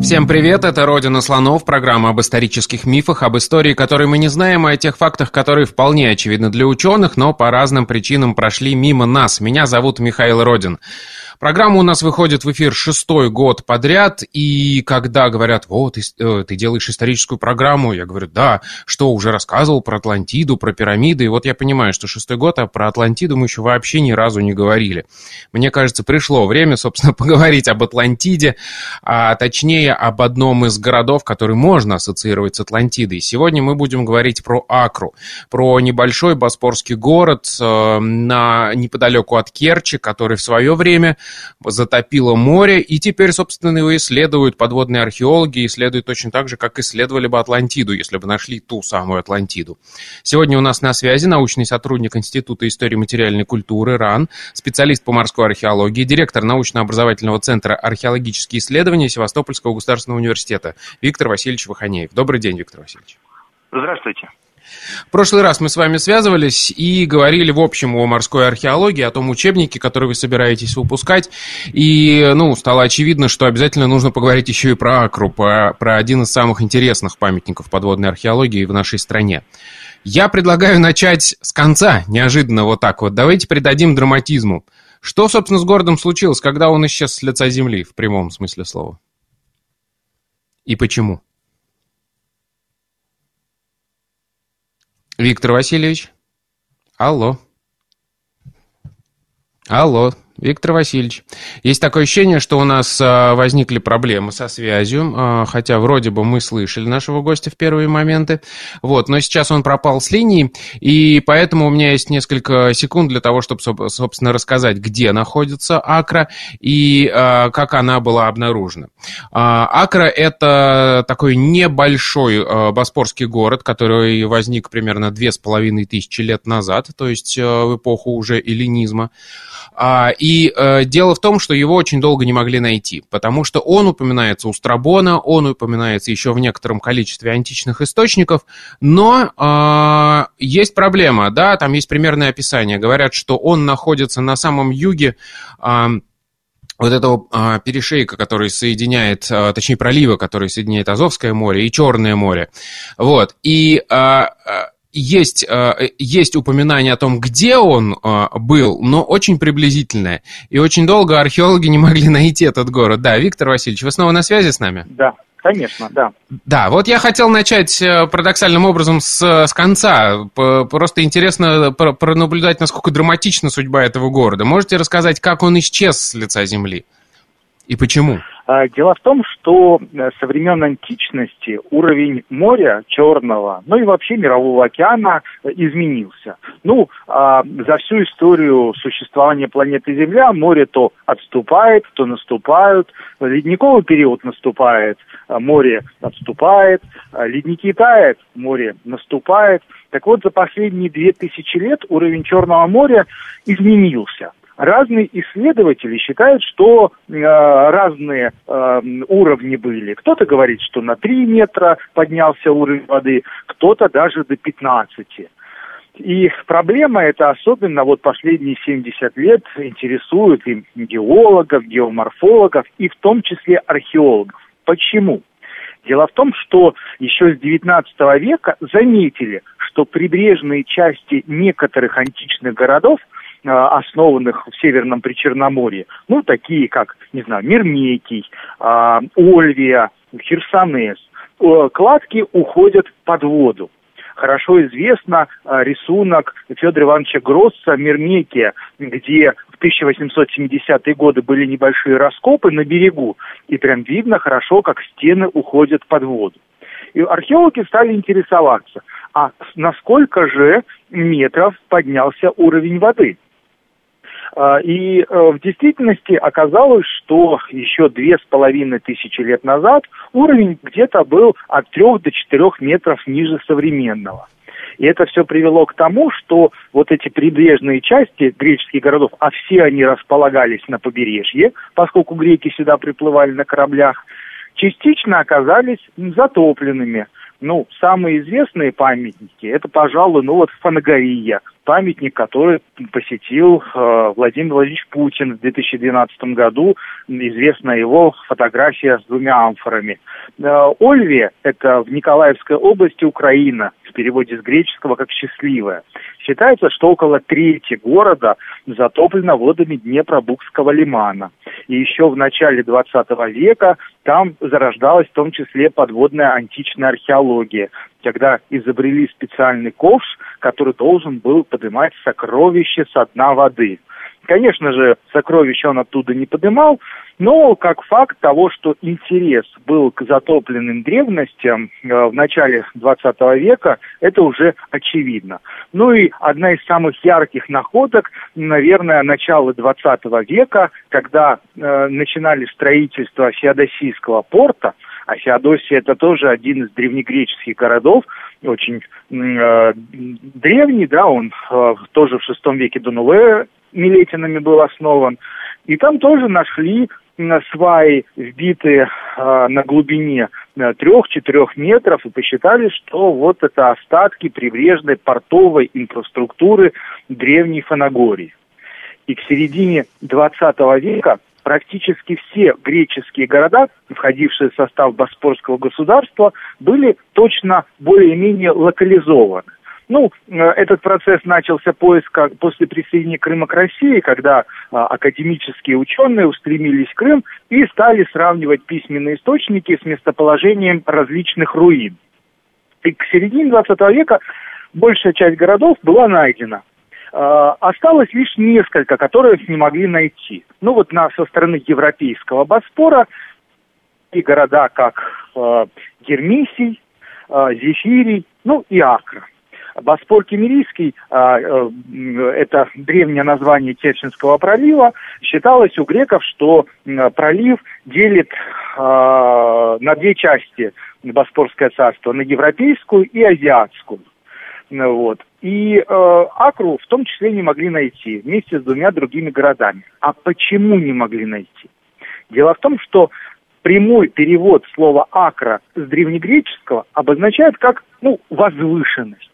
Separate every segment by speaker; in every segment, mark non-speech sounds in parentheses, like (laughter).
Speaker 1: Всем привет, это «Родина слонов», программа об исторических мифах, об истории, которые мы не знаем, и о тех фактах, которые вполне очевидны для ученых, но по разным причинам прошли мимо нас. Меня зовут Михаил Родин. Программа у нас выходит в эфир шестой год подряд, и когда говорят, вот, ты, э, ты делаешь историческую программу, я говорю, да, что, уже рассказывал про Атлантиду, про пирамиды, и вот я понимаю, что шестой год, а про Атлантиду мы еще вообще ни разу не говорили. Мне кажется, пришло время, собственно, (laughs) поговорить об Атлантиде, а точнее об одном из городов, который можно ассоциировать с Атлантидой. Сегодня мы будем говорить про Акру, про небольшой боспорский город э, на, неподалеку от Керчи, который в свое время затопило море, и теперь, собственно, его исследуют подводные археологи, исследуют точно так же, как исследовали бы Атлантиду, если бы нашли ту самую Атлантиду. Сегодня у нас на связи научный сотрудник Института истории материальной культуры РАН, специалист по морской археологии, директор научно-образовательного центра археологические исследования Севастопольского государственного университета Виктор Васильевич Ваханеев. Добрый день, Виктор Васильевич.
Speaker 2: Здравствуйте.
Speaker 1: В прошлый раз мы с вами связывались и говорили в общем о морской археологии, о том учебнике, который вы собираетесь выпускать. И, ну, стало очевидно, что обязательно нужно поговорить еще и про Акру, про, про один из самых интересных памятников подводной археологии в нашей стране. Я предлагаю начать с конца, неожиданно вот так вот. Давайте придадим драматизму. Что, собственно, с городом случилось, когда он исчез с лица земли, в прямом смысле слова? И почему? Виктор Васильевич? Алло. Алло. Виктор Васильевич, есть такое ощущение, что у нас а, возникли проблемы со связью, а, хотя вроде бы мы слышали нашего гостя в первые моменты, вот, но сейчас он пропал с линии, и поэтому у меня есть несколько секунд для того, чтобы, собственно, рассказать, где находится Акра и а, как она была обнаружена. Акра – это такой небольшой боспорский город, который возник примерно две с половиной тысячи лет назад, то есть в эпоху уже эллинизма. А, и э, дело в том, что его очень долго не могли найти, потому что он упоминается у Страбона, он упоминается еще в некотором количестве античных источников, но э, есть проблема, да, там есть примерное описание. Говорят, что он находится на самом юге э, вот этого а, перешейка, который соединяет, а, точнее пролива, который соединяет Азовское море и Черное море. Вот. И а, есть, э, есть упоминание о том, где он э, был, но очень приблизительное. И очень долго археологи не могли найти этот город. Да, Виктор Васильевич, вы снова на связи с нами?
Speaker 2: Да. Конечно, да.
Speaker 1: Да, вот я хотел начать э, парадоксальным образом с, с конца. Просто интересно пронаблюдать, насколько драматична судьба этого города. Можете рассказать, как он исчез с лица земли? И почему?
Speaker 2: А, дело в том, что э, со времен античности уровень моря Черного, ну и вообще Мирового океана э, изменился. Ну, а, за всю историю существования планеты Земля море то отступает, то наступает. Ледниковый период наступает, а море отступает. Ледники тает, море наступает. Так вот, за последние две тысячи лет уровень Черного моря изменился разные исследователи считают, что э, разные э, уровни были. Кто-то говорит, что на 3 метра поднялся уровень воды, кто-то даже до 15. И проблема эта особенно вот последние 70 лет интересует и геологов, геоморфологов, и в том числе археологов. Почему? Дело в том, что еще с XIX века заметили, что прибрежные части некоторых античных городов – основанных в Северном Причерноморье, ну, такие как, не знаю, Мирмекий, э, Ольвия, Херсонес, э, кладки уходят под воду. Хорошо известно рисунок Федора Ивановича Гросса «Мирмекия», где в 1870-е годы были небольшие раскопы на берегу, и прям видно хорошо, как стены уходят под воду. И археологи стали интересоваться, а насколько же метров поднялся уровень воды – а, и э, в действительности оказалось, что еще две с половиной тысячи лет назад уровень где-то был от трех до четырех метров ниже современного. И это все привело к тому, что вот эти прибрежные части греческих городов, а все они располагались на побережье, поскольку греки сюда приплывали на кораблях, частично оказались затопленными. Ну, самые известные памятники, это, пожалуй, ну вот Фанагория, памятник, который посетил э, Владимир Владимирович Путин в 2012 году. Известна его фотография с двумя амфорами. Э, Ольве – это в Николаевской области Украина, в переводе с греческого как «счастливая». Считается, что около трети города затоплено водами Днепробукского лимана. И еще в начале 20 века там зарождалась в том числе подводная античная археология когда изобрели специальный ковш, который должен был поднимать сокровища со дна воды. Конечно же, сокровища он оттуда не поднимал, но как факт того, что интерес был к затопленным древностям э, в начале 20 века, это уже очевидно. Ну и одна из самых ярких находок, наверное, начало 20 века, когда э, начинали строительство Феодосийского порта, а Феодосия это тоже один из древнегреческих городов, очень э, древний, да, он э, тоже в шестом веке до новой Милетинами был основан. И там тоже нашли сваи, вбитые э, на глубине э, трех-четырех метров, и посчитали, что вот это остатки прибрежной портовой инфраструктуры древней Фанагории. И к середине 20 века практически все греческие города, входившие в состав Боспорского государства, были точно более-менее локализованы. Ну, э, этот процесс начался поиска после присоединения Крыма к России, когда а, академические ученые устремились в Крым и стали сравнивать письменные источники с местоположением различных руин. И к середине 20 века большая часть городов была найдена. Э, осталось лишь несколько, которые не могли найти. Ну вот на, со стороны европейского Боспора и города, как э, Гермисий, э, Зефирий, ну и Акра. Боспор Кемерийский, э, э, это древнее название Керченского пролива, считалось у греков, что э, пролив делит э, на две части Боспорское царство, на европейскую и азиатскую. Вот. И э, Акру в том числе не могли найти вместе с двумя другими городами. А почему не могли найти? Дело в том, что прямой перевод слова «акра» с древнегреческого обозначает как ну, возвышенность.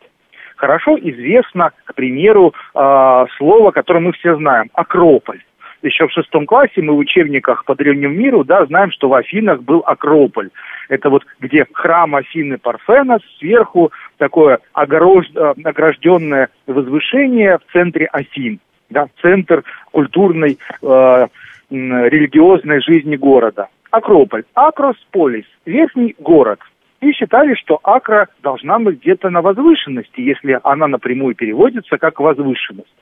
Speaker 2: Хорошо известно, к примеру, э, слово, которое мы все знаем – «акрополь» еще в шестом классе мы в учебниках по древнему миру, да, знаем, что в Афинах был Акрополь. Это вот где храм Афины Парфена, сверху такое огорож... Э, огражденное возвышение в центре Афин, да, центр культурной, э, религиозной жизни города. Акрополь, Акросполис, верхний город. И считали, что Акра должна быть где-то на возвышенности, если она напрямую переводится как возвышенность.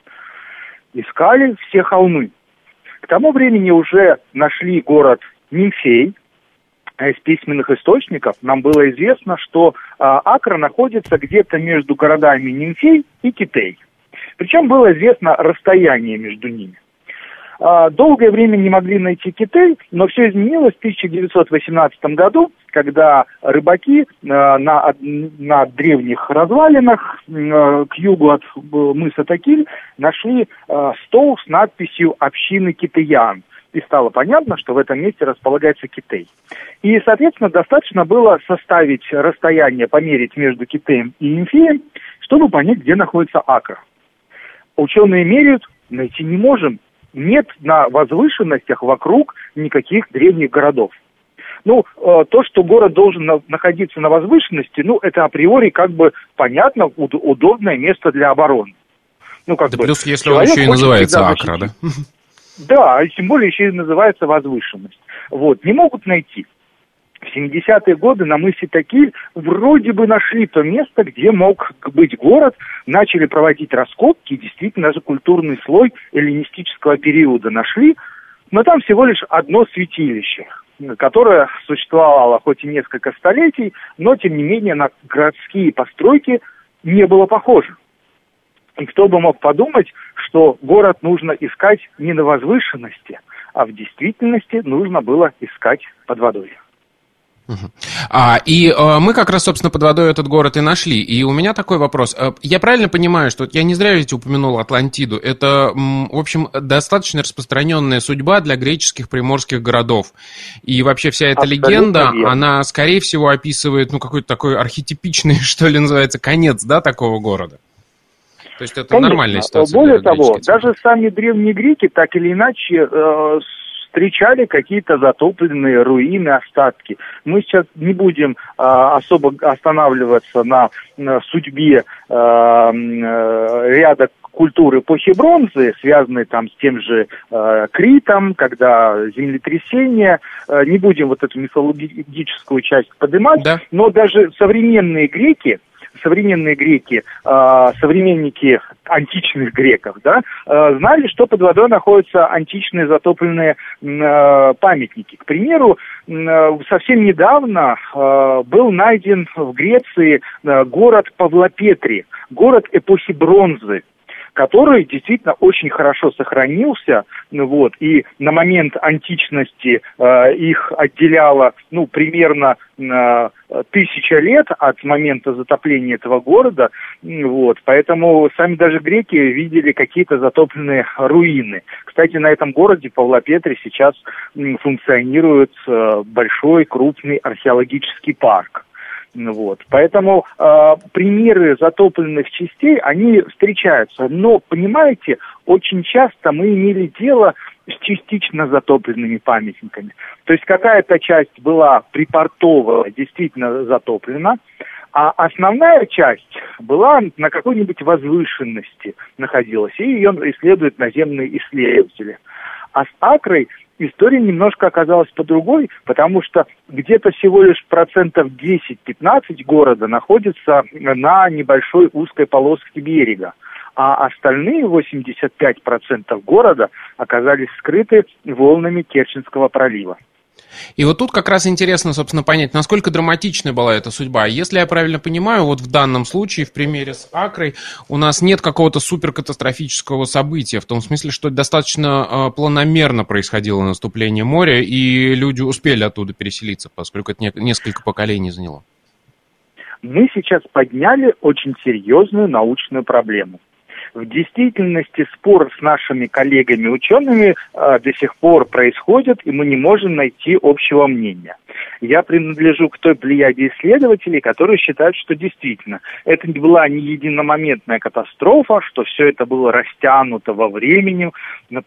Speaker 2: Искали все холмы, к тому времени уже нашли город Нимфей, а из письменных источников нам было известно, что а, Акра находится где-то между городами Нимфей и Китей. Причем было известно расстояние между ними. А, долгое время не могли найти Китай, но все изменилось в 1918 году, когда рыбаки а, на, на древних развалинах а, к югу от мыса Такиль нашли стол с надписью «Общины китаян». И стало понятно, что в этом месте располагается Китай. И, соответственно, достаточно было составить расстояние, померить между Китаем и Инфеем, чтобы понять, где находится Акра. Ученые меряют, найти не можем, нет на возвышенностях вокруг никаких древних городов. Ну, э, то, что город должен на, находиться на возвышенности, ну, это априори как бы понятно, уд, удобное место для обороны.
Speaker 1: Ну, как да бы, плюс, если он еще и называется Акра, да? (laughs)
Speaker 2: Да, тем более еще и называется возвышенность. Вот, не могут найти в 70-е годы на мысе Такиль вроде бы нашли то место, где мог быть город, начали проводить раскопки, и действительно даже культурный слой эллинистического периода нашли, но там всего лишь одно святилище, которое существовало хоть и несколько столетий, но тем не менее на городские постройки не было похоже. И кто бы мог подумать, что город нужно искать не на возвышенности, а в действительности нужно было искать под водой.
Speaker 1: А, и а, мы как раз, собственно, под водой этот город и нашли. И у меня такой вопрос. А, я правильно понимаю, что я не зря ведь упомянул Атлантиду. Это, в общем, достаточно распространенная судьба для греческих приморских городов. И вообще вся эта Абсолютно легенда, верно. она, скорее всего, описывает, ну, какой-то такой архетипичный, (laughs) что ли, называется, конец, да, такого города. То есть это Конечно. нормальная ситуация.
Speaker 2: Более того, даже сами древние греки так или иначе э, встречали какие-то затопленные руины, остатки. Мы сейчас не будем а, особо останавливаться на, на судьбе а, ряда культуры эпохи бронзы, связанные там с тем же э, Критом, когда землетрясение. Э, не будем вот эту мифологическую часть поднимать, да. но даже современные греки, современные греки, э, современники античных греков, да, э, знали, что под водой находятся античные затопленные э, памятники. К примеру, совсем недавно был найден в Греции город Павлопетри, город эпохи бронзы который действительно очень хорошо сохранился, ну вот, и на момент античности э, их отделяло, ну, примерно э, тысяча лет от момента затопления этого города, вот, поэтому сами даже греки видели какие-то затопленные руины. Кстати, на этом городе Павлопетре сейчас функционирует э, большой крупный археологический парк. Вот. Поэтому э, примеры затопленных частей, они встречаются. Но, понимаете, очень часто мы имели дело с частично затопленными памятниками. То есть какая-то часть была припортовая, действительно затоплена, а основная часть была на какой-нибудь возвышенности находилась, и ее исследуют наземные исследователи. А с Акрой история немножко оказалась по другой, потому что где-то всего лишь процентов 10-15 города находится на небольшой узкой полоске берега а остальные 85% города оказались скрыты волнами Керченского пролива.
Speaker 1: И вот тут как раз интересно, собственно, понять, насколько драматичной была эта судьба. Если я правильно понимаю, вот в данном случае, в примере с Акрой, у нас нет какого-то суперкатастрофического события, в том смысле, что достаточно э, планомерно происходило наступление моря, и люди успели оттуда переселиться, поскольку это не, несколько поколений заняло.
Speaker 2: Мы сейчас подняли очень серьезную научную проблему. В действительности спор с нашими коллегами-учеными э, до сих пор происходит, и мы не можем найти общего мнения. Я принадлежу к той плеяде исследователей, которые считают, что действительно это была не единомоментная катастрофа, что все это было растянуто во времени,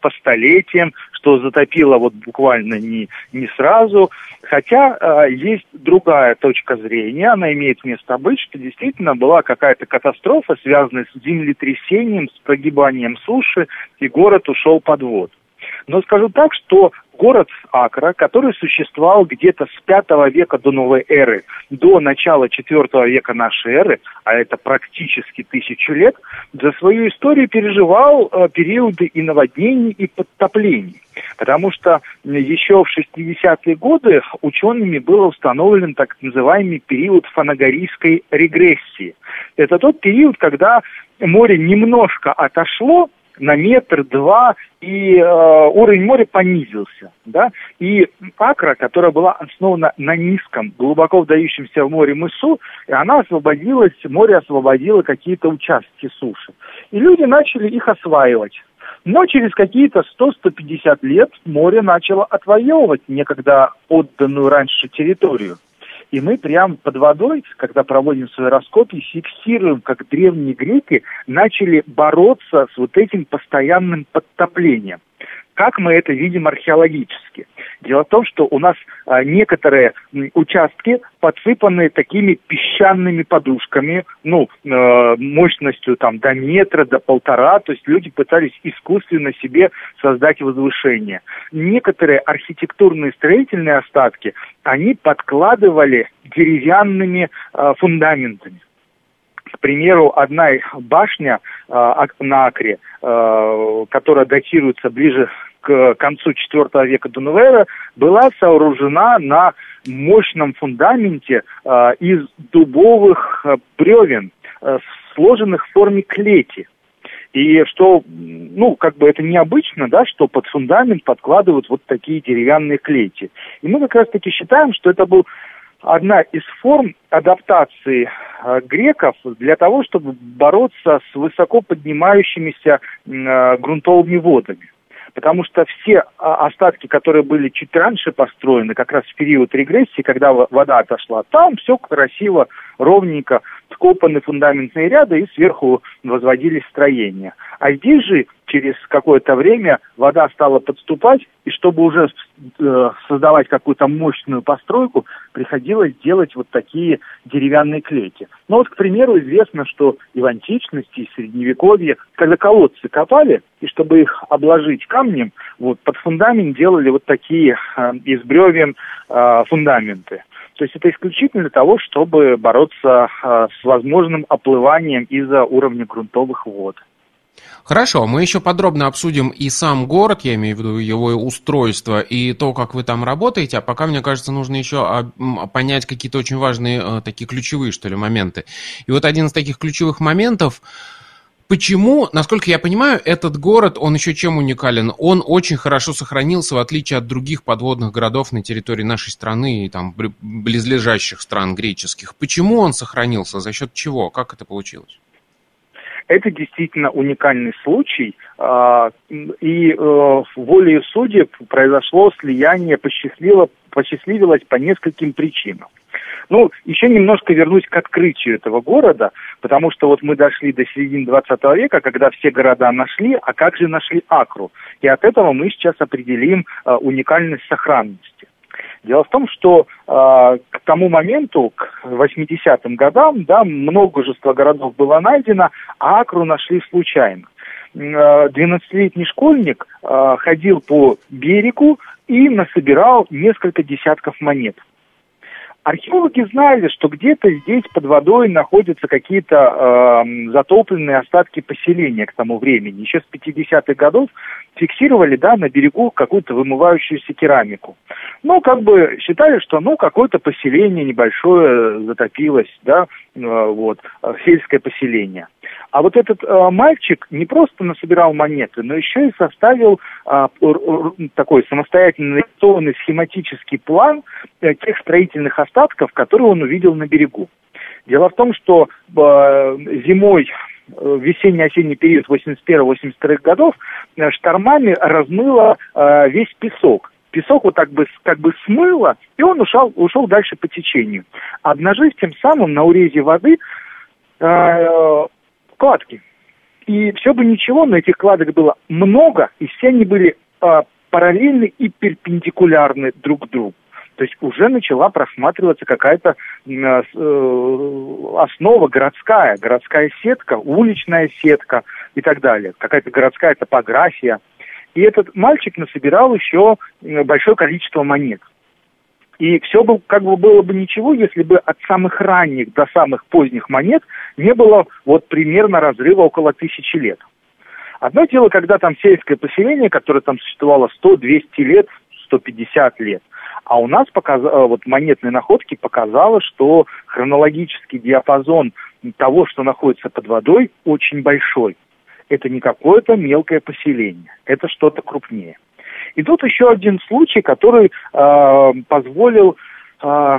Speaker 2: по столетиям, что затопило вот буквально не, не сразу. Хотя э, есть другая точка зрения, она имеет место быть, что действительно была какая-то катастрофа, связанная с землетрясением, с прогибанием суши, и город ушел под воду. Но скажу так, что город Акра, который существовал где-то с V века до новой эры, до начала IV века нашей эры, а это практически тысячу лет, за свою историю переживал э, периоды и наводнений, и подтоплений. Потому что еще в 60-е годы учеными был установлен так называемый период фанагорийской регрессии. Это тот период, когда море немножко отошло на метр-два, и э, уровень моря понизился. Да? И Акра, которая была основана на низком, глубоко вдающемся в море мысу, и она освободилась, море освободило какие-то участки суши. И люди начали их осваивать. Но через какие-то 100-150 лет море начало отвоевывать некогда отданную раньше территорию. И мы прямо под водой, когда проводим свои раскопки, фиксируем, как древние греки начали бороться с вот этим постоянным подтоплением. Как мы это видим археологически? Дело в том, что у нас а, некоторые участки подсыпаны такими песчаными подушками, ну, э, мощностью там до метра, до полтора, то есть люди пытались искусственно себе создать возвышение. Некоторые архитектурные строительные остатки они подкладывали деревянными э, фундаментами. К примеру, одна башня э, на Акре, э, которая датируется ближе к концу IV века до новой была сооружена на мощном фундаменте э, из дубовых э, бревен, э, сложенных в форме клети. И что, ну, как бы это необычно, да, что под фундамент подкладывают вот такие деревянные клети. И мы как раз-таки считаем, что это был одна из форм адаптации э, греков для того, чтобы бороться с высоко поднимающимися э, грунтовыми водами. Потому что все а, остатки, которые были чуть раньше построены, как раз в период регрессии, когда вода отошла, там все красиво, ровненько, скопаны фундаментные ряды и сверху возводились строения. А здесь же через какое-то время вода стала подступать, и чтобы уже э, создавать какую-то мощную постройку, приходилось делать вот такие деревянные клети. Ну вот, к примеру, известно, что и в античности, и в Средневековье, когда колодцы копали, и чтобы их обложить камнем, вот под фундамент делали вот такие э, из бревен э, фундаменты. То есть это исключительно для того, чтобы бороться э, с возможным оплыванием из-за уровня грунтовых вод.
Speaker 1: Хорошо, мы еще подробно обсудим и сам город, я имею в виду его устройство, и то, как вы там работаете, а пока, мне кажется, нужно еще понять какие-то очень важные, э, такие ключевые, что ли, моменты. И вот один из таких ключевых моментов, Почему, насколько я понимаю, этот город, он еще чем уникален? Он очень хорошо сохранился, в отличие от других подводных городов на территории нашей страны и там близлежащих стран греческих. Почему он сохранился? За счет чего? Как это получилось?
Speaker 2: Это действительно уникальный случай, а, и э, волею судеб произошло слияние, посчастливило, посчастливилось по нескольким причинам. Ну, еще немножко вернусь к открытию этого города, потому что вот мы дошли до середины 20 века, когда все города нашли, а как же нашли Акру? И от этого мы сейчас определим э, уникальность сохранности. Дело в том, что э, к тому моменту, к 80-м годам, да, множество городов было найдено, а Акру нашли случайно. 12-летний э, школьник э, ходил по берегу и насобирал несколько десятков монет. Археологи знали, что где-то здесь под водой находятся какие-то э, затопленные остатки поселения к тому времени. Еще с 50-х годов фиксировали да, на берегу какую-то вымывающуюся керамику. Ну, как бы считали, что ну, какое-то поселение небольшое затопилось, да, э, вот, э, сельское поселение. А вот этот э, мальчик не просто насобирал монеты, но еще и составил э, такой самостоятельно нарисованный схематический план э, тех строительных остатков, которые он увидел на берегу. Дело в том, что э, зимой весенний-осенний период 81-82 годов э, штормами размыло э, весь песок. Песок вот так бы, как бы смыло, и он ушел, ушел дальше по течению. Обнажив тем самым на урезе воды э, кладки. И все бы ничего, но этих кладок было много, и все они были э, параллельны и перпендикулярны друг другу. То есть уже начала просматриваться какая-то э, основа городская, городская сетка, уличная сетка и так далее, какая-то городская топография. И этот мальчик насобирал еще большое количество монет. И все бы, как бы было бы ничего, если бы от самых ранних до самых поздних монет не было вот примерно разрыва около тысячи лет. Одно дело, когда там сельское поселение, которое там существовало 100-200 лет, 150 лет. А у нас показ... Э, вот монетные находки показало, что хронологический диапазон того, что находится под водой, очень большой. Это не какое-то мелкое поселение, это что-то крупнее. И тут еще один случай, который э, позволил э,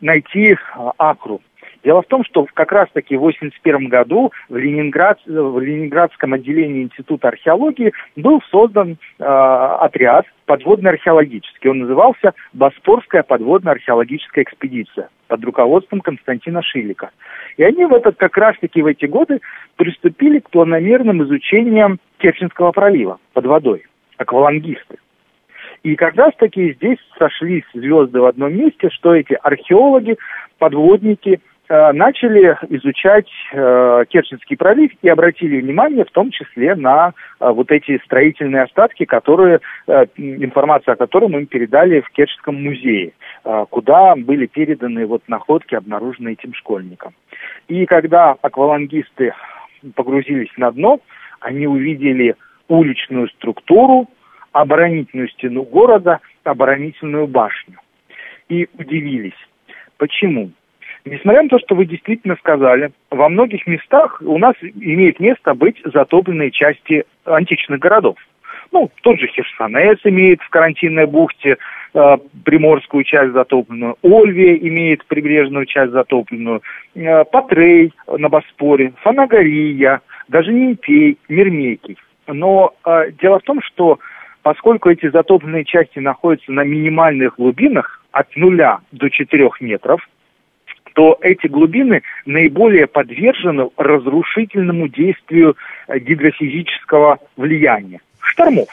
Speaker 2: найти э, Акру. Дело в том, что как раз-таки в 1981 году в, Ленинград, в Ленинградском отделении Института археологии был создан э, отряд подводно-археологический. Он назывался «Боспорская подводно-археологическая экспедиция» под руководством Константина Шилика. И они в этот, как раз-таки в эти годы приступили к планомерным изучениям Керченского пролива под водой, аквалангисты. И как раз-таки здесь сошлись звезды в одном месте, что эти археологи, подводники начали изучать э, Керченский пролив и обратили внимание в том числе на э, вот эти строительные остатки, которые, э, информация о которых мы им передали в Керченском музее, э, куда были переданы вот находки, обнаруженные этим школьникам. И когда аквалангисты погрузились на дно, они увидели уличную структуру, оборонительную стену города, оборонительную башню. И удивились. Почему? Несмотря на то, что вы действительно сказали, во многих местах у нас имеет место быть затопленные части античных городов. Ну, тот же Херсонес имеет в карантинной бухте э, приморскую часть затопленную, Ольвия имеет прибрежную часть затопленную, э, Патрей на Боспоре, Фанагория, даже Нимпей, Мирмекий. Но э, дело в том, что поскольку эти затопленные части находятся на минимальных глубинах от нуля до 4 метров, то эти глубины наиболее подвержены разрушительному действию э, гидрофизического влияния, штормов.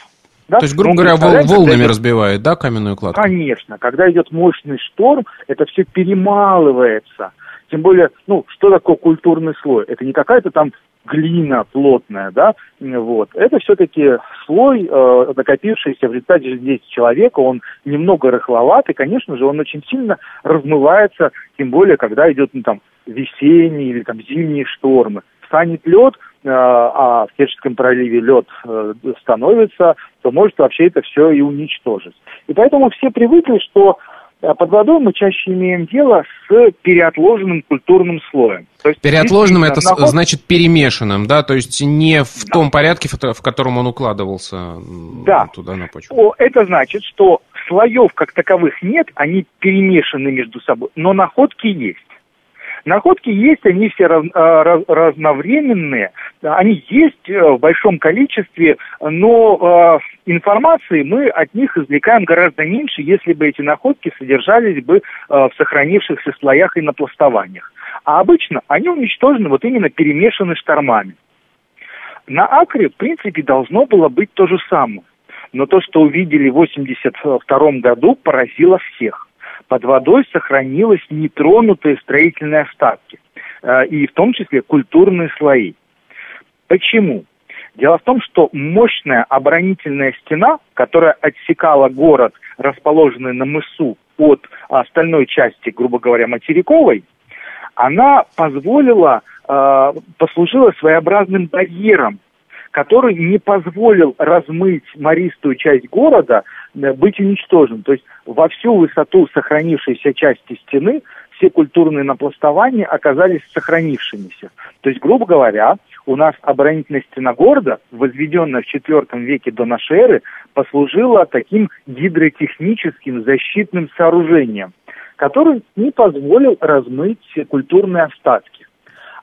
Speaker 1: Да? То есть, грубо ну, говоря, вол- волнами идет... разбивает, да, каменную кладку?
Speaker 2: Конечно. Когда идет мощный шторм, это все перемалывается. Тем более, ну, что такое культурный слой? Это не какая-то там глина плотная, да, вот. Это все-таки слой, э, накопившийся в результате жизнедействия человека, он немного рыхловат, и, конечно же, он очень сильно размывается, тем более, когда идет, ну, там, весенние или там зимние штормы. Станет лед, э, а в Керченском проливе лед э, становится, то может вообще это все и уничтожить. И поэтому все привыкли, что под водой мы чаще имеем дело с переотложенным культурным слоем.
Speaker 1: То есть переотложенным это наход... значит перемешанным, да, то есть не в да. том порядке, в котором он укладывался
Speaker 2: да. туда на почву. Это значит, что слоев как таковых нет, они перемешаны между собой, но находки есть. Находки есть, они все раз, а, раз, разновременные, они есть э, в большом количестве, но э, информации мы от них извлекаем гораздо меньше, если бы эти находки содержались бы э, в сохранившихся слоях и напластованиях. А обычно они уничтожены вот именно перемешаны штормами. На Акре, в принципе, должно было быть то же самое. Но то, что увидели в 1982 году, поразило всех под водой сохранилось нетронутые строительные остатки, э, и в том числе культурные слои. Почему? Дело в том, что мощная оборонительная стена, которая отсекала город, расположенный на мысу, от остальной части, грубо говоря, материковой, она позволила, э, послужила своеобразным барьером который не позволил размыть мористую часть города, э, быть уничтожен. То есть во всю высоту сохранившейся части стены все культурные напластования оказались сохранившимися. То есть, грубо говоря, у нас оборонительная стена города, возведенная в IV веке до нашей эры, послужила таким гидротехническим защитным сооружением, который не позволил размыть культурные остатки.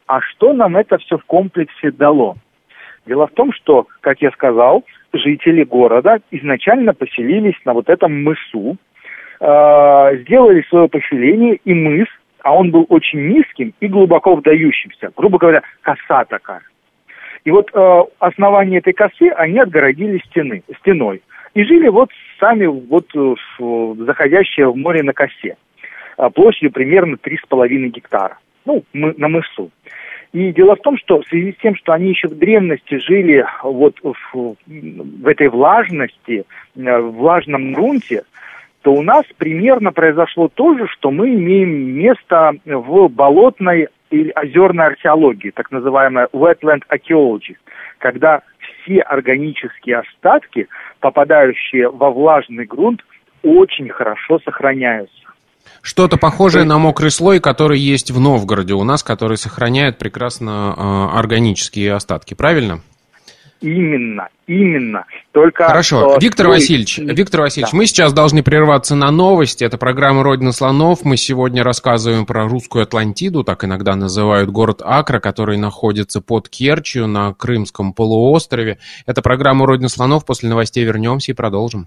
Speaker 2: А что нам это все в комплексе дало? Дело в том, что, как я сказал, жители города изначально поселились на вот этом мысу, э, сделали свое поселение и мыс, а он был очень низким и глубоко вдающимся, грубо говоря, коса такая. И вот э, основание этой косы они отгородили стены, стеной. И жили вот сами вот э, заходящие в море на косе. Э, площадью примерно 3,5 гектара. Ну, мы, на мысу. И дело в том, что в связи с тем, что они еще в древности жили вот в, в этой влажности, э, в влажном грунте, то у нас примерно произошло то же, что мы имеем место в болотной или озерной археологии, так называемая wetland archaeology, когда все органические остатки, попадающие во влажный грунт, очень хорошо сохраняются.
Speaker 1: Что-то похожее на мокрый слой, который есть в Новгороде у нас, который сохраняет прекрасно э, органические остатки, правильно?
Speaker 2: Именно, именно. Только
Speaker 1: Хорошо, что... Виктор Васильевич, Виктор Васильевич, да. мы сейчас должны прерваться на новости. Это программа «Родина слонов». Мы сегодня рассказываем про русскую Атлантиду, так иногда называют город Акра, который находится под Керчью на Крымском полуострове. Это программа «Родина слонов». После новостей вернемся и продолжим.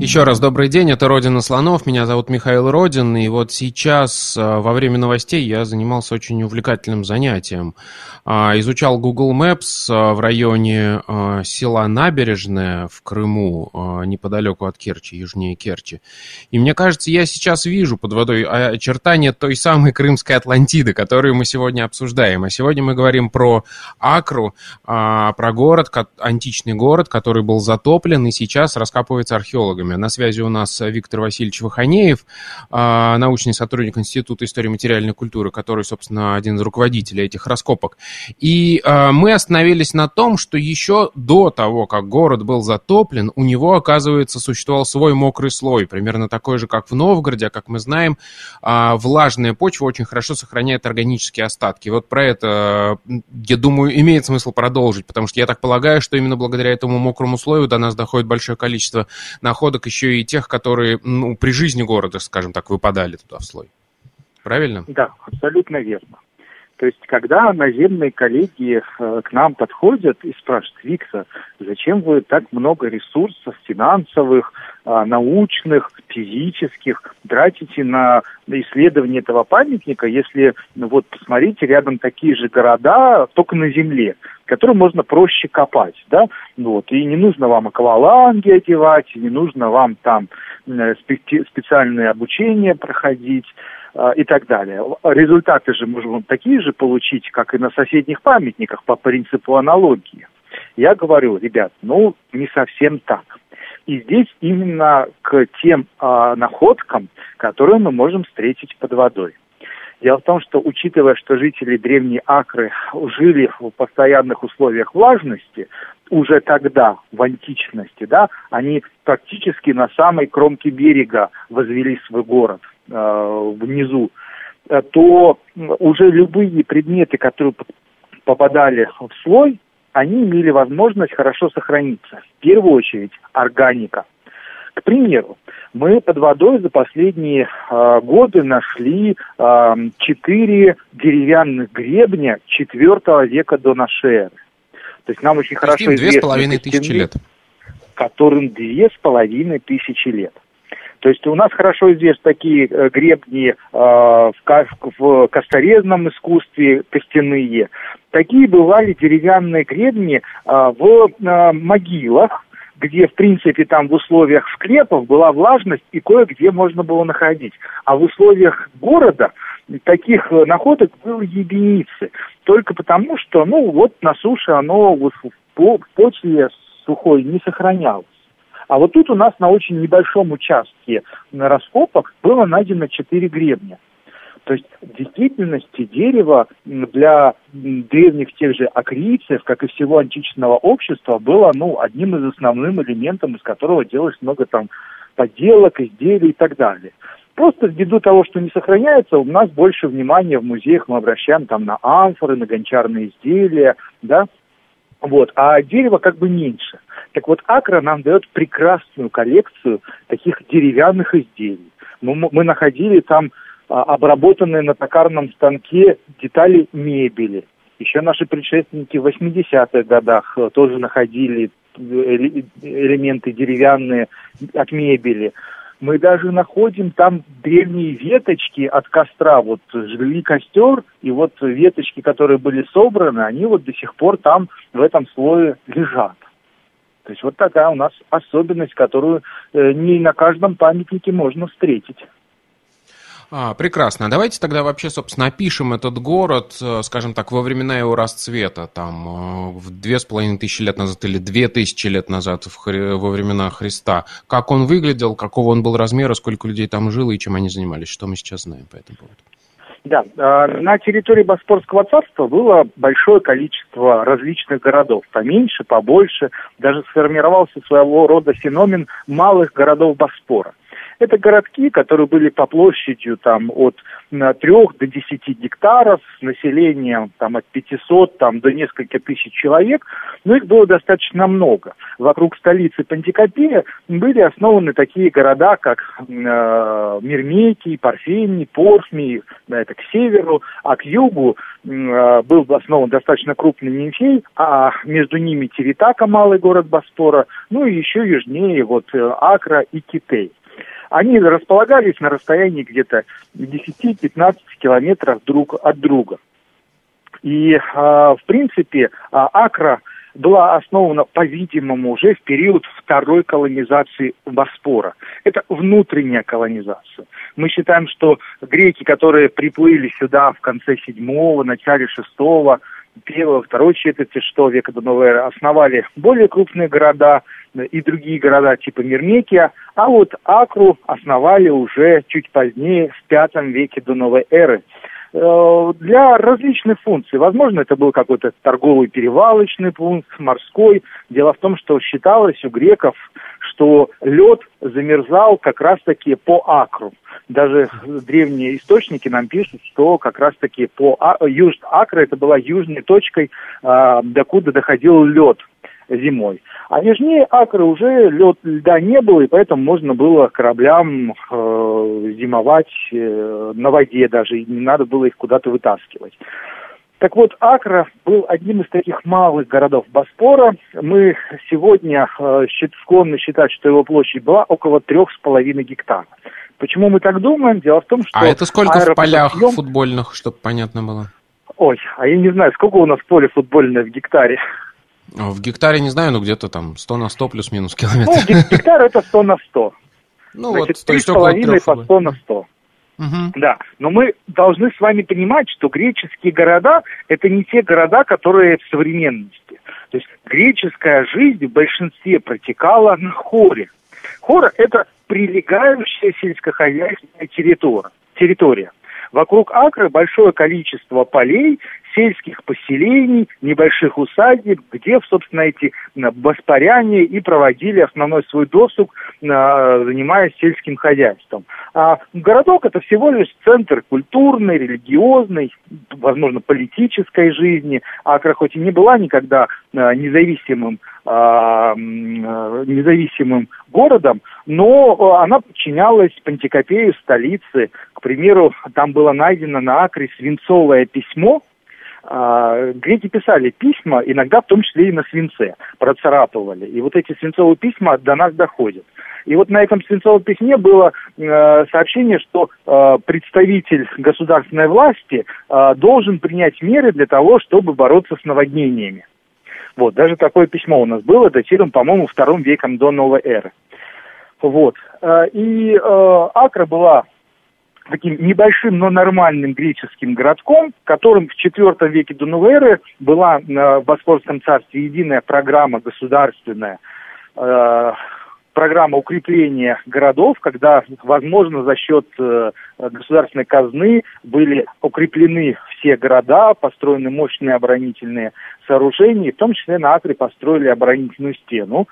Speaker 1: еще раз добрый день, это Родина Слонов, меня зовут Михаил Родин, и вот сейчас а, во время новостей я занимался очень увлекательным занятием. А, изучал Google Maps а, в районе села Набережная в Крыму, неподалеку от Керчи, южнее Керчи. И мне кажется, я сейчас вижу под водой очертания той самой Крымской Атлантиды, которую мы сегодня обсуждаем. А сегодня мы говорим про Акру, про город, античный город, который был затоплен и сейчас раскапывается археологами. На связи у нас Виктор Васильевич Ваханеев, а, научный сотрудник Института истории материальной культуры, который, собственно, один из руководителей этих раскопок. И а, мы остановились на том, что еще до того, как город был затоплен, у него, оказывается, существовал свой мокрый слой, примерно такой же, как в Новгороде, а как мы знаем, влажная почва очень хорошо сохраняет органические остатки. Вот про это, я думаю, имеет смысл продолжить, потому что я так полагаю, что именно благодаря этому мокрому слою до нас доходит большое количество находок еще и тех, которые ну, при жизни города, скажем так, выпадали туда в слой. Правильно?
Speaker 2: Да, абсолютно верно. То есть, когда наземные коллеги э, к нам подходят и спрашивают, Виктор, зачем вы так много ресурсов финансовых, э, научных, физических тратите на исследование этого памятника, если, ну, вот, посмотрите, рядом такие же города, только на земле, которые можно проще копать, да, вот, и не нужно вам акваланги одевать, не нужно вам там э, специальное обучение проходить, а, и так далее. Результаты же можем такие же получить, как и на соседних памятниках по принципу аналогии. Я говорю, ребят, ну не совсем так. И здесь именно к тем а, находкам, которые мы можем встретить под водой. Дело в том, что учитывая, что жители древней Акры жили в постоянных условиях влажности, уже тогда, в античности, да, они практически на самой кромке берега возвели свой город внизу, э, то уже любые предметы, которые попадали в слой, они имели возможность хорошо сохраниться. В первую очередь органика. К примеру, мы под водой за последние э, годы нашли э, четыре деревянных гребня четвертого века до нашей эры. То есть нам очень хорошо
Speaker 1: известно... Две с половиной тысячи лет.
Speaker 2: Которым две с половиной тысячи лет. То есть у нас хорошо известны такие э, гребни э, в, в косторезном искусстве костяные. Такие бывали деревянные гребни э, в э, могилах, где, в принципе, там в условиях склепов была влажность и кое-где можно было находить. А в условиях города таких э, находок было единицы. Только потому, что, ну, вот на суше оно в почве сухой не сохранялось. А вот тут у нас на очень небольшом участке на раскопок было найдено четыре гребня. То есть в действительности дерево для древних тех же акрийцев, как и всего античного общества, было ну, одним из основных элементов, из которого делалось много там поделок, изделий и так далее. Просто ввиду того, что не сохраняется, у нас больше внимания в музеях мы обращаем там на амфоры, на гончарные изделия, да, вот, а дерево как бы меньше. Так вот, Акра нам дает прекрасную коллекцию таких деревянных изделий. Мы, мы находили там а, обработанные на токарном станке детали мебели. Еще наши предшественники в 80-х годах э, тоже находили э, элементы деревянные от мебели. Мы даже находим там древние веточки от костра. Вот жгли костер, и вот веточки, которые были собраны, они вот до сих пор там в этом слое лежат. То есть вот такая у нас особенность, которую э, не на каждом памятнике можно встретить.
Speaker 1: А, прекрасно. Давайте тогда вообще, собственно, опишем этот город, э, скажем так, во времена его расцвета, там, э, в две с половиной тысячи лет назад или две тысячи лет назад, в, во времена Христа. Как он выглядел, какого он был размера, сколько людей там жило и чем они занимались, что мы сейчас знаем по этому поводу.
Speaker 2: Да, а, на территории Боспорского царства было большое количество различных городов, поменьше, побольше, даже сформировался своего рода феномен малых городов Боспора. Это городки, которые были по площадью там от 3 до 10 гектаров с населением там, от 500 там, до нескольких тысяч человек, но их было достаточно много. Вокруг столицы Пантикопея были основаны такие города, как э, Мирмекий, Парфений, Порфмий, это к северу, а к югу э, был основан достаточно крупный Нимфей, а между ними Тевитака, малый город Боспора, ну и еще южнее вот э, Акра и Китей они располагались на расстоянии где-то 10-15 километров друг от друга. И, э, в принципе, э, Акра была основана, по-видимому, уже в период второй колонизации Боспора. Это внутренняя колонизация. Мы считаем, что греки, которые приплыли сюда в конце седьмого, начале шестого первого, второй четверти VI века до новой эры основали более крупные города и другие города типа Мирмекия, а вот Акру основали уже чуть позднее, в V веке до новой эры. э, для различных функций. Возможно, это был какой-то торговый перевалочный пункт, морской. Дело в том, что считалось у греков, что лед замерзал как раз-таки по акру. Даже древние источники нам пишут, что как раз-таки по а, юж акра это была южной точкой, а, докуда доходил лед зимой. А нижнее Акры уже лед, льда не было, и поэтому можно было кораблям э, зимовать э, на воде даже, и не надо было их куда-то вытаскивать. Так вот, Акра был одним из таких малых городов Боспора. Мы сегодня э, склонны считать, что его площадь была около трех с половиной гектаров. Почему мы так думаем? Дело в том, что...
Speaker 1: А это сколько в полях футбольных, чтобы понятно было?
Speaker 2: Ой, а я не знаю, сколько у нас поле футбольное в гектаре.
Speaker 1: В гектаре не знаю, но где-то там 100 на 100 плюс-минус километров.
Speaker 2: Ну, гектар это 100 на 100.
Speaker 1: Ну Значит, вот, то есть около
Speaker 2: по 100 на 100. Угу. Да, но мы должны с вами понимать, что греческие города – это не те города, которые в современности. То есть греческая жизнь в большинстве протекала на хоре. Хора – это прилегающая сельскохозяйственная территория. территория. Вокруг Акры большое количество полей, сельских поселений, небольших усадеб, где, собственно, эти боспоряне и проводили основной свой досуг, занимаясь сельским хозяйством. А городок это всего лишь центр культурной, религиозной, возможно, политической жизни. Акра хоть и не была никогда независимым независимым городом, но она подчинялась Пантикопею, столице. К примеру, там было найдено на Акре свинцовое письмо, а, греки писали письма, иногда в том числе и на свинце, процарапывали. И вот эти свинцовые письма до нас доходят. И вот на этом свинцовом письме было э, сообщение, что э, представитель государственной власти э, должен принять меры для того, чтобы бороться с наводнениями. Вот, даже такое письмо у нас было, датировано, по-моему, вторым веком до новой эры. Вот. И э, Акра была таким небольшим, но нормальным греческим городком, которым в IV веке до новой эры была в Босфорском царстве единая программа государственная, э, программа укрепления городов, когда, возможно, за счет э, государственной казны были укреплены все города, построены мощные оборонительные сооружения, в том числе на Акре построили оборонительную стену.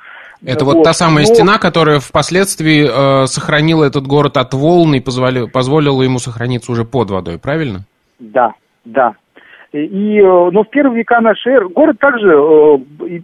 Speaker 1: Это вот, вот та самая но... стена, которая впоследствии э, сохранила этот город от волн и позволила, позволила ему сохраниться уже под водой, правильно?
Speaker 2: Да, да. И, э, но в первые века нашей эры город также э,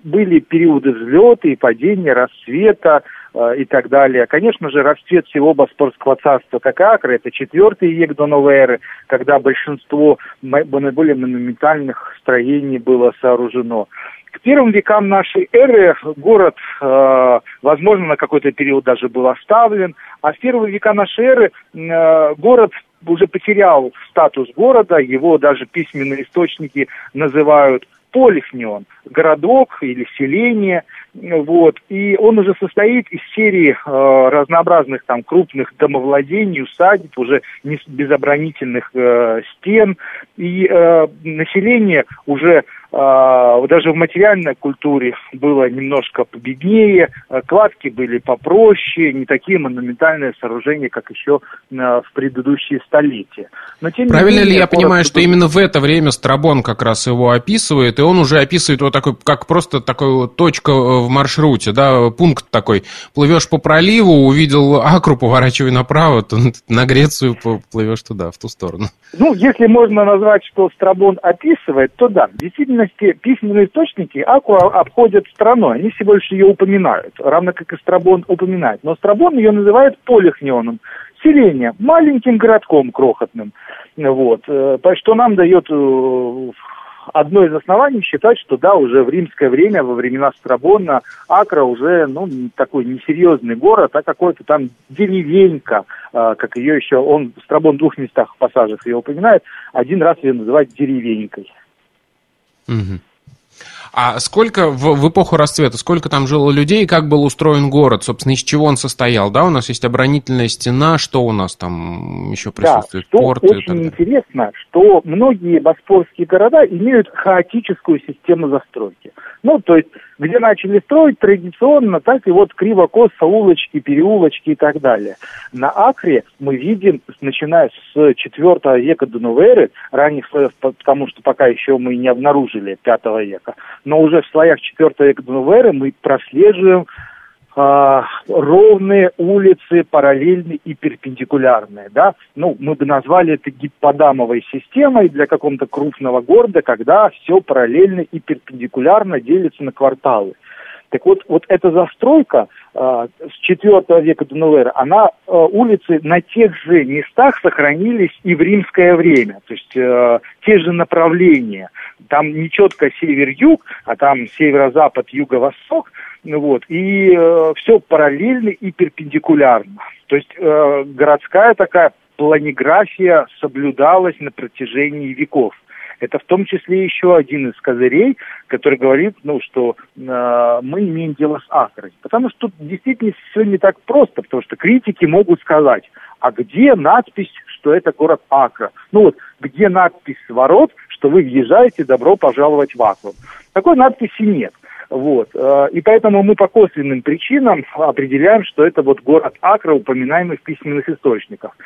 Speaker 2: были периоды взлета и падения, рассвета э, и так далее. Конечно же, расцвет всего Боспорского царства как Акра, это четвертый век до новой эры, когда большинство наиболее монументальных строений было сооружено. К первым векам нашей эры город, э, возможно, на какой-то период даже был оставлен, а в первые века нашей эры э, город уже потерял статус города, его даже письменные источники называют полихнион, городок или селение, вот, и он уже состоит из серии э, разнообразных там крупных домовладений, усадеб, уже не без оборонительных э, стен, и э, население уже даже в материальной культуре было немножко победнее, а, кладки были попроще, не такие монументальные сооружения, как еще а, в предыдущие столетия.
Speaker 1: Но, тем Правильно менее, ли я понимаю, что именно в это время Страбон как раз его описывает, и он уже описывает вот такой, как просто такой вот точка э, в маршруте, да, пункт такой. Плывешь по проливу, увидел Акру, поворачивай направо, то (laughs) на Грецию плывешь туда, в ту сторону.
Speaker 2: Ну, если можно назвать, что Страбон описывает, то да, действительно действительности письменные источники Аку обходят стороной, они всего лишь ее упоминают, равно как и Страбон упоминает. Но Страбон ее называет полихнионом, селение, маленьким городком крохотным. Вот. Э, что нам дает э, одно из оснований считать, что да, уже в римское время, во времена Страбона, Акра уже, ну, такой несерьезный город, а какой-то там деревенька, э, как ее еще, он, Страбон в двух местах в пассажах ее упоминает, один раз ее называют деревенькой.
Speaker 1: Угу. А сколько в, в эпоху расцвета, сколько там жило людей, как был устроен город, собственно, из чего он состоял, да? У нас есть оборонительная стена, что у нас там еще присутствует?
Speaker 2: Да, что очень интересно, что многие боспорские города имеют хаотическую систему застройки. Ну, то есть, где начали строить традиционно, так и вот криво-косо, улочки, переулочки и так далее. На Акре мы видим, начиная с 4 века до новой эры, ранних слоев, потому что пока еще мы не обнаружили 5 века, но уже в слоях 4 века до новой эры мы прослеживаем а, ровные улицы, параллельные и перпендикулярные, да, ну, мы бы назвали это гипподамовой системой для какого-то крупного города, когда все параллельно и перпендикулярно делится на кварталы. Так вот, вот эта застройка э, с IV века до эры, она, э, улицы на тех же местах сохранились и в римское время, то есть э, те же направления. Там не четко север-юг, а там северо-запад, юго-восток, ну вот, и э, все параллельно и перпендикулярно. То есть э, городская такая планиграфия соблюдалась на протяжении веков. Это в том числе еще один из козырей, который говорит, ну, что э, мы имеем дело с Акрой. Потому что тут действительно все не так просто, потому что критики могут сказать, а где надпись, что это город Акра? Ну вот, где надпись ворот, что вы въезжаете, добро пожаловать в Акру? Такой надписи нет. Вот. Э, и поэтому мы по косвенным причинам определяем, что это вот город Акра, упоминаемый в письменных источниках.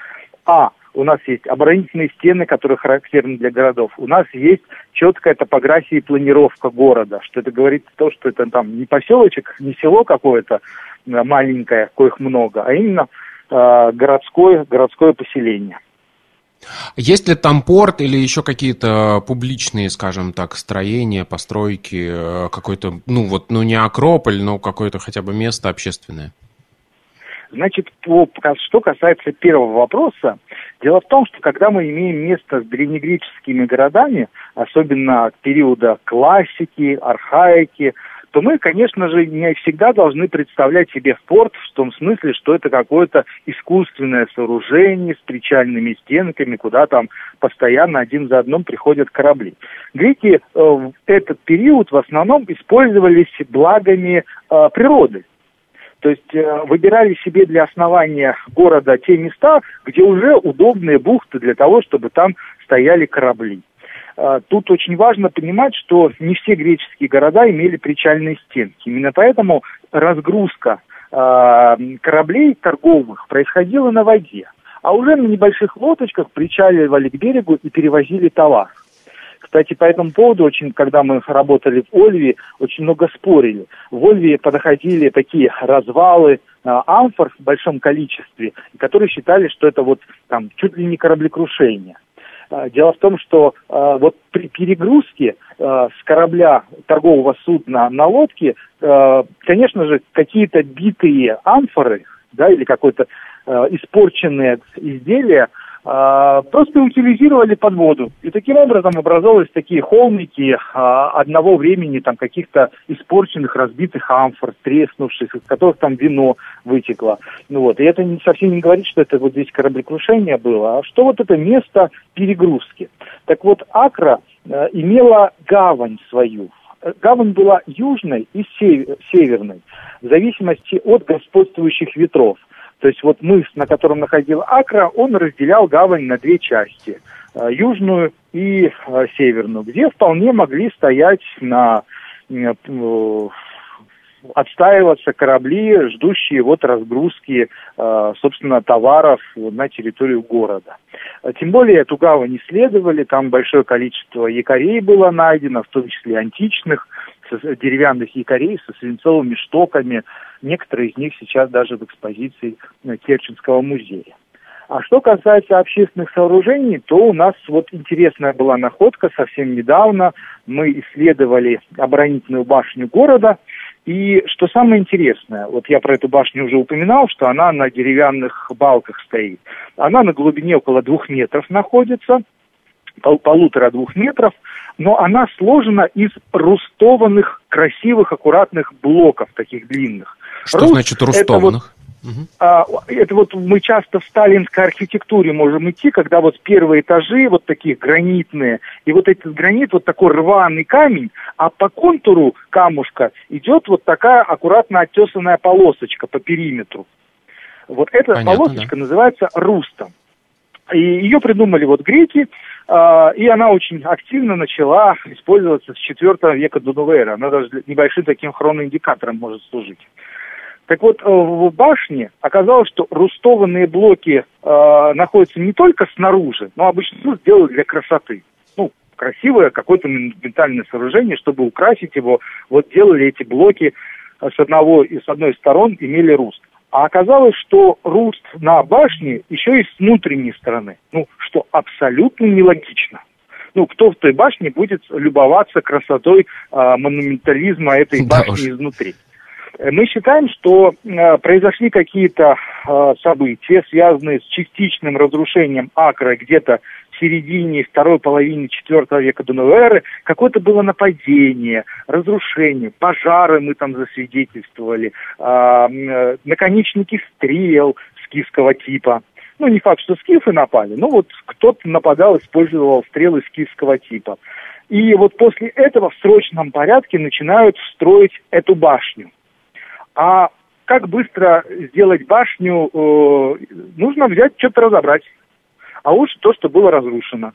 Speaker 2: А, у нас есть оборонительные стены, которые характерны для городов. У нас есть четкая топография и планировка города, что это говорит то, что это там не поселочек, не село какое-то э, маленькое, коих много, а именно э, городское, городское поселение.
Speaker 1: Есть ли там порт или еще какие-то публичные, скажем так, строения, постройки, э, какой-то, ну вот, ну не Акрополь, но какое-то хотя бы место общественное?
Speaker 2: Значит, что касается первого вопроса, дело в том, что когда мы имеем место с древнегреческими городами, особенно периода классики, архаики, то мы, конечно же, не всегда должны представлять себе спорт в том смысле, что это какое-то искусственное сооружение с причальными стенками, куда там постоянно один за одном приходят корабли. Греки э, в этот период в основном использовались благами э, природы. То есть э, выбирали себе для основания города те места, где уже удобные бухты для того, чтобы там стояли корабли. А, тут очень важно понимать, что не все греческие города имели причальные стенки. Именно поэтому разгрузка а, кораблей торговых происходила на воде. А уже на небольших лодочках причаливали к берегу и перевозили товар. Кстати, по этому поводу, очень, когда мы работали в Ольве, очень много спорили. В Ольве подходили такие развалы э, амфор в большом количестве, которые считали, что это вот там чуть ли не кораблекрушение. А, дело в том, что э, вот при перегрузке э, с корабля торгового судна на лодке, э, конечно же, какие-то битые амфоры, да, или какое-то э, испорченное изделие а, просто утилизировали под воду. И таким образом образовались такие холмики а, одного времени, там каких-то испорченных, разбитых амфор, треснувших, из которых там вино вытекло. Ну вот. И это не, совсем не говорит, что это вот здесь кораблекрушение было, а что вот это место перегрузки. Так вот, Акра а, имела гавань свою. Гавань была южной и северной, в зависимости от господствующих ветров. То есть вот мыс, на котором находил Акра, он разделял гавань на две части, э, южную и э, северную, где вполне могли стоять на э, отстаиваться корабли, ждущие вот разгрузки, собственно, товаров на территорию города. Тем более эту гавань исследовали, там большое количество якорей было найдено, в том числе античных, деревянных якорей со свинцовыми штоками. Некоторые из них сейчас даже в экспозиции Керченского музея. А что касается общественных сооружений, то у нас вот интересная была находка совсем недавно. Мы исследовали оборонительную башню города. И что самое интересное, вот я про эту башню уже упоминал, что она на деревянных балках стоит. Она на глубине около двух метров находится пол, полутора-двух метров, но она сложена из рустованных, красивых, аккуратных блоков, таких длинных.
Speaker 1: Что Руст значит рустованных?
Speaker 2: А, это вот мы часто в сталинской архитектуре можем идти, когда вот первые этажи вот такие гранитные, и вот этот гранит, вот такой рваный камень, а по контуру камушка идет вот такая аккуратно оттесанная полосочка по периметру. Вот эта Понятно, полосочка да. называется рустом. И ее придумали вот греки, а, и она очень активно начала использоваться с 4 века до новой эры. Она даже небольшим таким хроноиндикатором может служить. Так вот, э, в башне оказалось, что рустованные блоки э, находятся не только снаружи, но обычно ну, сделают для красоты. Ну, красивое какое-то монументальное сооружение, чтобы украсить его. Вот делали эти блоки э, с одного и с одной сторон имели руст. А оказалось, что руст на башне еще и с внутренней стороны. Ну, что абсолютно нелогично. Ну, кто в той башне будет любоваться красотой э, монументализма этой да башни уж. изнутри? Мы считаем, что э, произошли какие-то э, события, связанные с частичным разрушением Акра где-то середине второй половины IV века до новой эры. Какое-то было нападение, разрушение, пожары мы там засвидетельствовали, а, э, наконечники стрел скифского типа. Ну, не факт, что скифы напали, но вот кто-то нападал, использовал стрелы скифского типа. И вот после этого в срочном порядке начинают строить эту башню. А как быстро сделать башню, э, нужно взять, что-то разобрать. А лучше то, что было разрушено.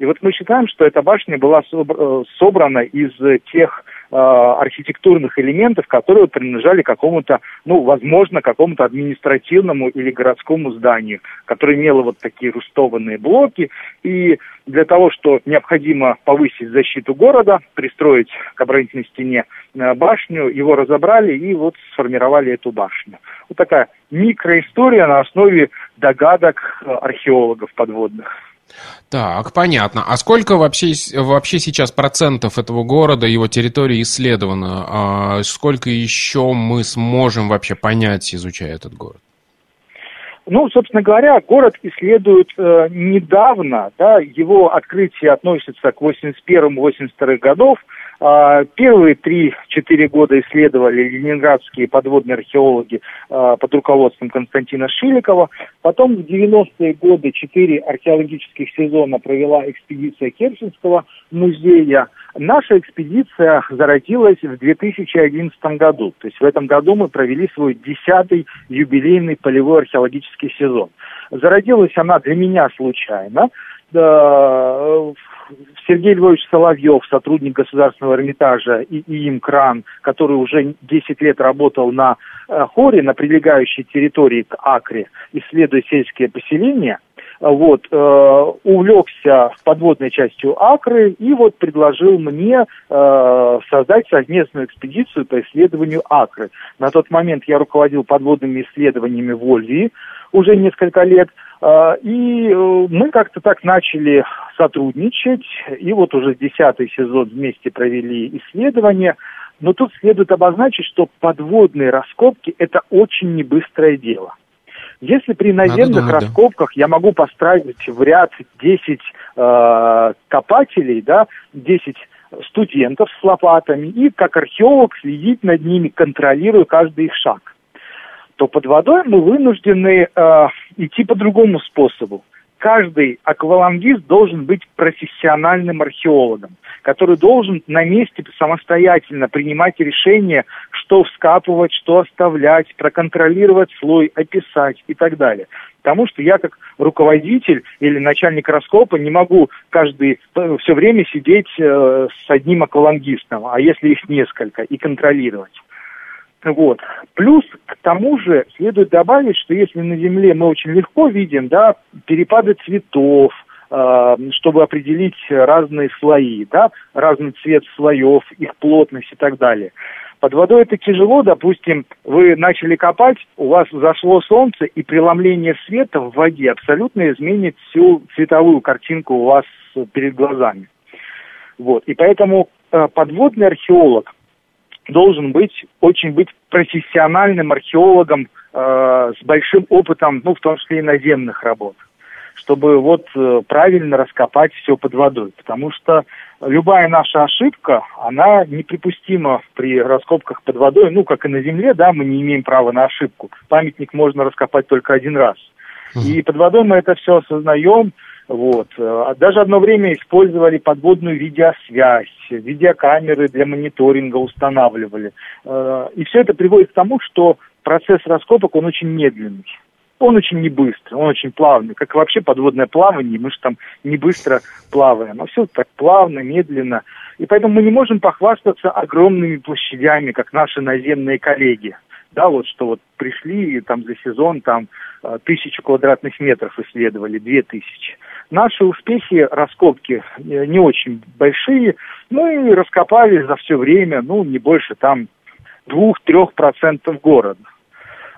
Speaker 2: И вот мы считаем, что эта башня была э, собрана из тех архитектурных элементов, которые принадлежали какому-то, ну, возможно, какому-то административному или городскому зданию, которое имело вот такие рустованные блоки. И для того, что необходимо повысить защиту города, пристроить к оборонительной стене э, башню, его разобрали и вот сформировали эту башню. Вот такая микроистория на основе догадок э, археологов подводных.
Speaker 1: Так, понятно. А сколько вообще, вообще сейчас процентов этого города, его территории исследовано? А сколько еще мы сможем вообще понять, изучая этот город?
Speaker 2: Ну, собственно говоря, город исследуют э, недавно, да, его открытие относится к 81-82 годов, а, первые три-четыре года исследовали ленинградские подводные археологи а, под руководством Константина Шиликова. Потом в 90-е годы четыре археологических сезона провела экспедиция Керченского музея. Наша экспедиция зародилась в 2011 году. То есть в этом году мы провели свой десятый юбилейный полевой археологический сезон. Зародилась она для меня случайно. Сергей Львович Соловьев, сотрудник Государственного Эрмитажа, и, и Кран, который уже 10 лет работал на э, Хоре, на прилегающей территории к Акре, исследуя сельские поселения, вот, э, увлекся подводной частью Акры и вот предложил мне э, создать совместную экспедицию по исследованию Акры. На тот момент я руководил подводными исследованиями в уже несколько лет – и э, мы как-то так начали сотрудничать, и вот уже десятый сезон вместе провели исследования. Но тут следует обозначить, что подводные раскопки – это очень небыстрое дело. Если при наземных думать, раскопках да. я могу поставить в ряд 10 э, копателей, да, 10 студентов с лопатами, и как археолог следить над ними, контролируя каждый их шаг то под водой мы вынуждены э, идти по другому способу. Каждый аквалангист должен быть профессиональным археологом, который должен на месте самостоятельно принимать решения, что вскапывать, что оставлять, проконтролировать слой, описать и так далее. Потому что я как руководитель или начальник раскопа не могу каждый э, все время сидеть э, с одним аквалангистом, а если их несколько, и контролировать. Вот. Плюс к тому же следует добавить, что если на Земле мы очень легко видим да, перепады цветов, э, чтобы определить разные слои, да, разный цвет слоев, их плотность и так далее. Под водой это тяжело, допустим, вы начали копать, у вас зашло солнце, и преломление света в воде абсолютно изменит всю цветовую картинку у вас перед глазами. Вот. И поэтому э, подводный археолог должен быть, очень быть профессиональным археологом э, с большим опытом, ну, в том числе и наземных работ. чтобы вот э, правильно раскопать все под водой. Потому что любая наша ошибка, она неприпустима при раскопках под водой. Ну, как и на Земле, да, мы не имеем права на ошибку. Памятник можно раскопать только один раз. И под водой мы это все осознаем, вот. А даже одно время использовали подводную видеосвязь, видеокамеры для мониторинга устанавливали. Э, и все это приводит к тому, что процесс раскопок, он очень медленный. Он очень не быстрый, он очень плавный, как вообще подводное плавание, мы же там не быстро плаваем, а все так плавно, медленно. И поэтому мы не можем похвастаться огромными площадями, как наши наземные коллеги да, вот что вот пришли и там за сезон там э, тысячу квадратных метров исследовали, две тысячи. Наши успехи раскопки э, не очень большие, мы раскопали за все время, ну, не больше там двух-трех процентов города.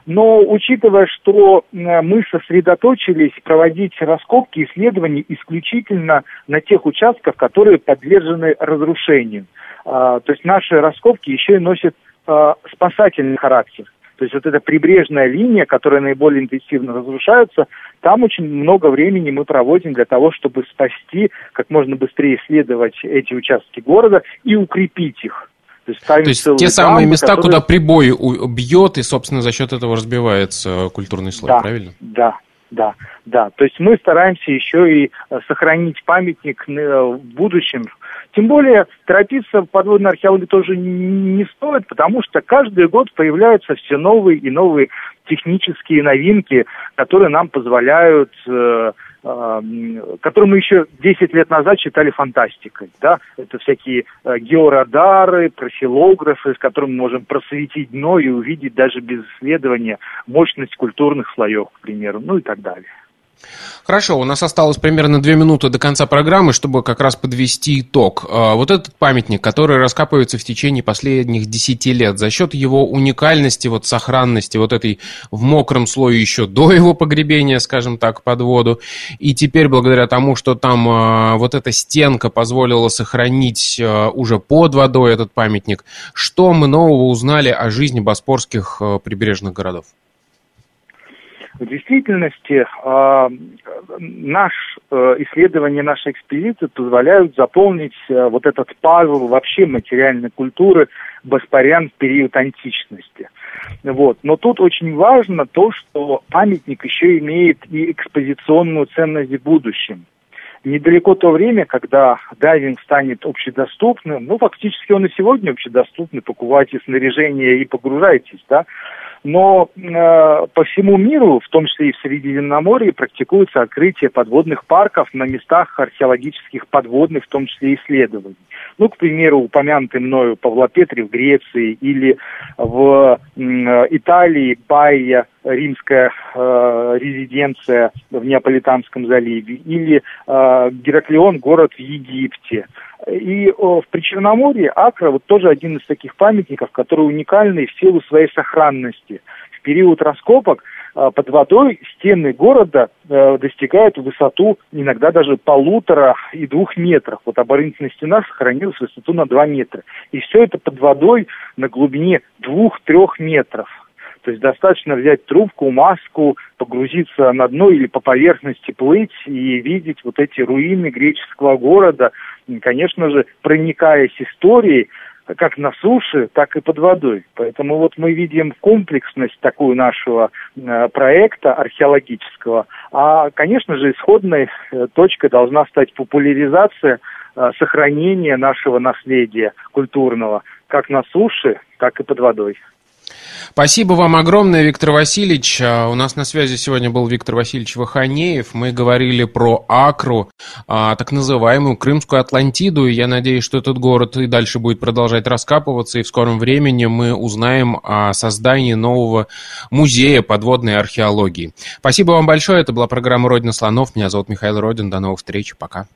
Speaker 2: Но учитывая, что э, мы сосредоточились проводить раскопки, исследования исключительно на тех участках, которые подвержены разрушению. А, то есть наши раскопки еще и носят э, спасательный характер. То есть вот эта прибрежная линия, которая наиболее интенсивно разрушается, там очень много времени мы проводим для того, чтобы спасти, как можно быстрее исследовать эти участки города и укрепить их.
Speaker 1: То есть, То есть те самые дамбы, места, которые... куда прибой бьет, и, собственно, за счет этого разбивается культурный слой,
Speaker 2: да,
Speaker 1: правильно?
Speaker 2: Да, да, да. То есть мы стараемся еще и э, сохранить памятник э, в будущем. Тем более торопиться в подводной археологии тоже не стоит, потому что каждый год появляются все новые и новые технические новинки, которые нам позволяют э, которые мы еще 10 лет назад считали фантастикой. Да? Это всякие э, георадары, профилографы, с которыми мы можем просветить дно и увидеть даже без исследования мощность культурных слоев, к примеру, ну и так далее.
Speaker 1: Хорошо, у нас осталось примерно две минуты до конца программы, чтобы как раз подвести итог. А, вот этот памятник, который раскапывается в течение последних десяти лет, за счет его уникальности, вот сохранности, вот этой в мокром слое еще до его погребения, скажем так, под воду, и теперь благодаря тому, что там а, вот эта стенка позволила сохранить а, уже под водой этот памятник, что мы нового узнали о жизни боспорских прибрежных городов?
Speaker 2: В действительности э, наш э, исследование нашей экспедиции позволяют заполнить э, вот этот пазл вообще материальной культуры Боспарян в период античности. Вот. Но тут очень важно то, что памятник еще имеет и экспозиционную ценность в будущем. Недалеко то время, когда дайвинг станет общедоступным, ну, фактически он и сегодня общедоступный, покупайте снаряжение и погружайтесь, да, но э, по всему миру, в том числе и в Средиземноморье, практикуется открытие подводных парков на местах археологических подводных, в том числе исследований. Ну, к примеру, упомянутый мною Павлопетри в Греции или в э, Италии Байя, римская э, резиденция в Неаполитанском заливе, или э, Гераклеон, город в Египте. И в Причерноморье Акра вот тоже один из таких памятников, который уникальный в силу своей сохранности. В период раскопок э, под водой стены города э, достигают высоту иногда даже полутора и двух метров. Вот оборонительная стена сохранилась высоту на два метра. И все это под водой на глубине двух-трех метров. То есть достаточно взять трубку, маску, погрузиться на дно или по поверхности плыть и видеть вот эти руины греческого города, конечно же, проникаясь историей, как на суше, так и под водой. Поэтому вот мы видим комплексность такую нашего э, проекта археологического. А, конечно же, исходной э, точкой должна стать популяризация э, сохранения нашего наследия культурного как на суше, так и под водой.
Speaker 1: Спасибо вам огромное, Виктор Васильевич. А, у нас на связи сегодня был Виктор Васильевич Ваханеев. Мы говорили про Акру, а, так называемую Крымскую Атлантиду. И я надеюсь, что этот город и дальше будет продолжать раскапываться. И в скором времени мы узнаем о создании нового музея подводной археологии. Спасибо вам большое. Это была программа «Родина слонов». Меня зовут Михаил Родин. До новых встреч. Пока.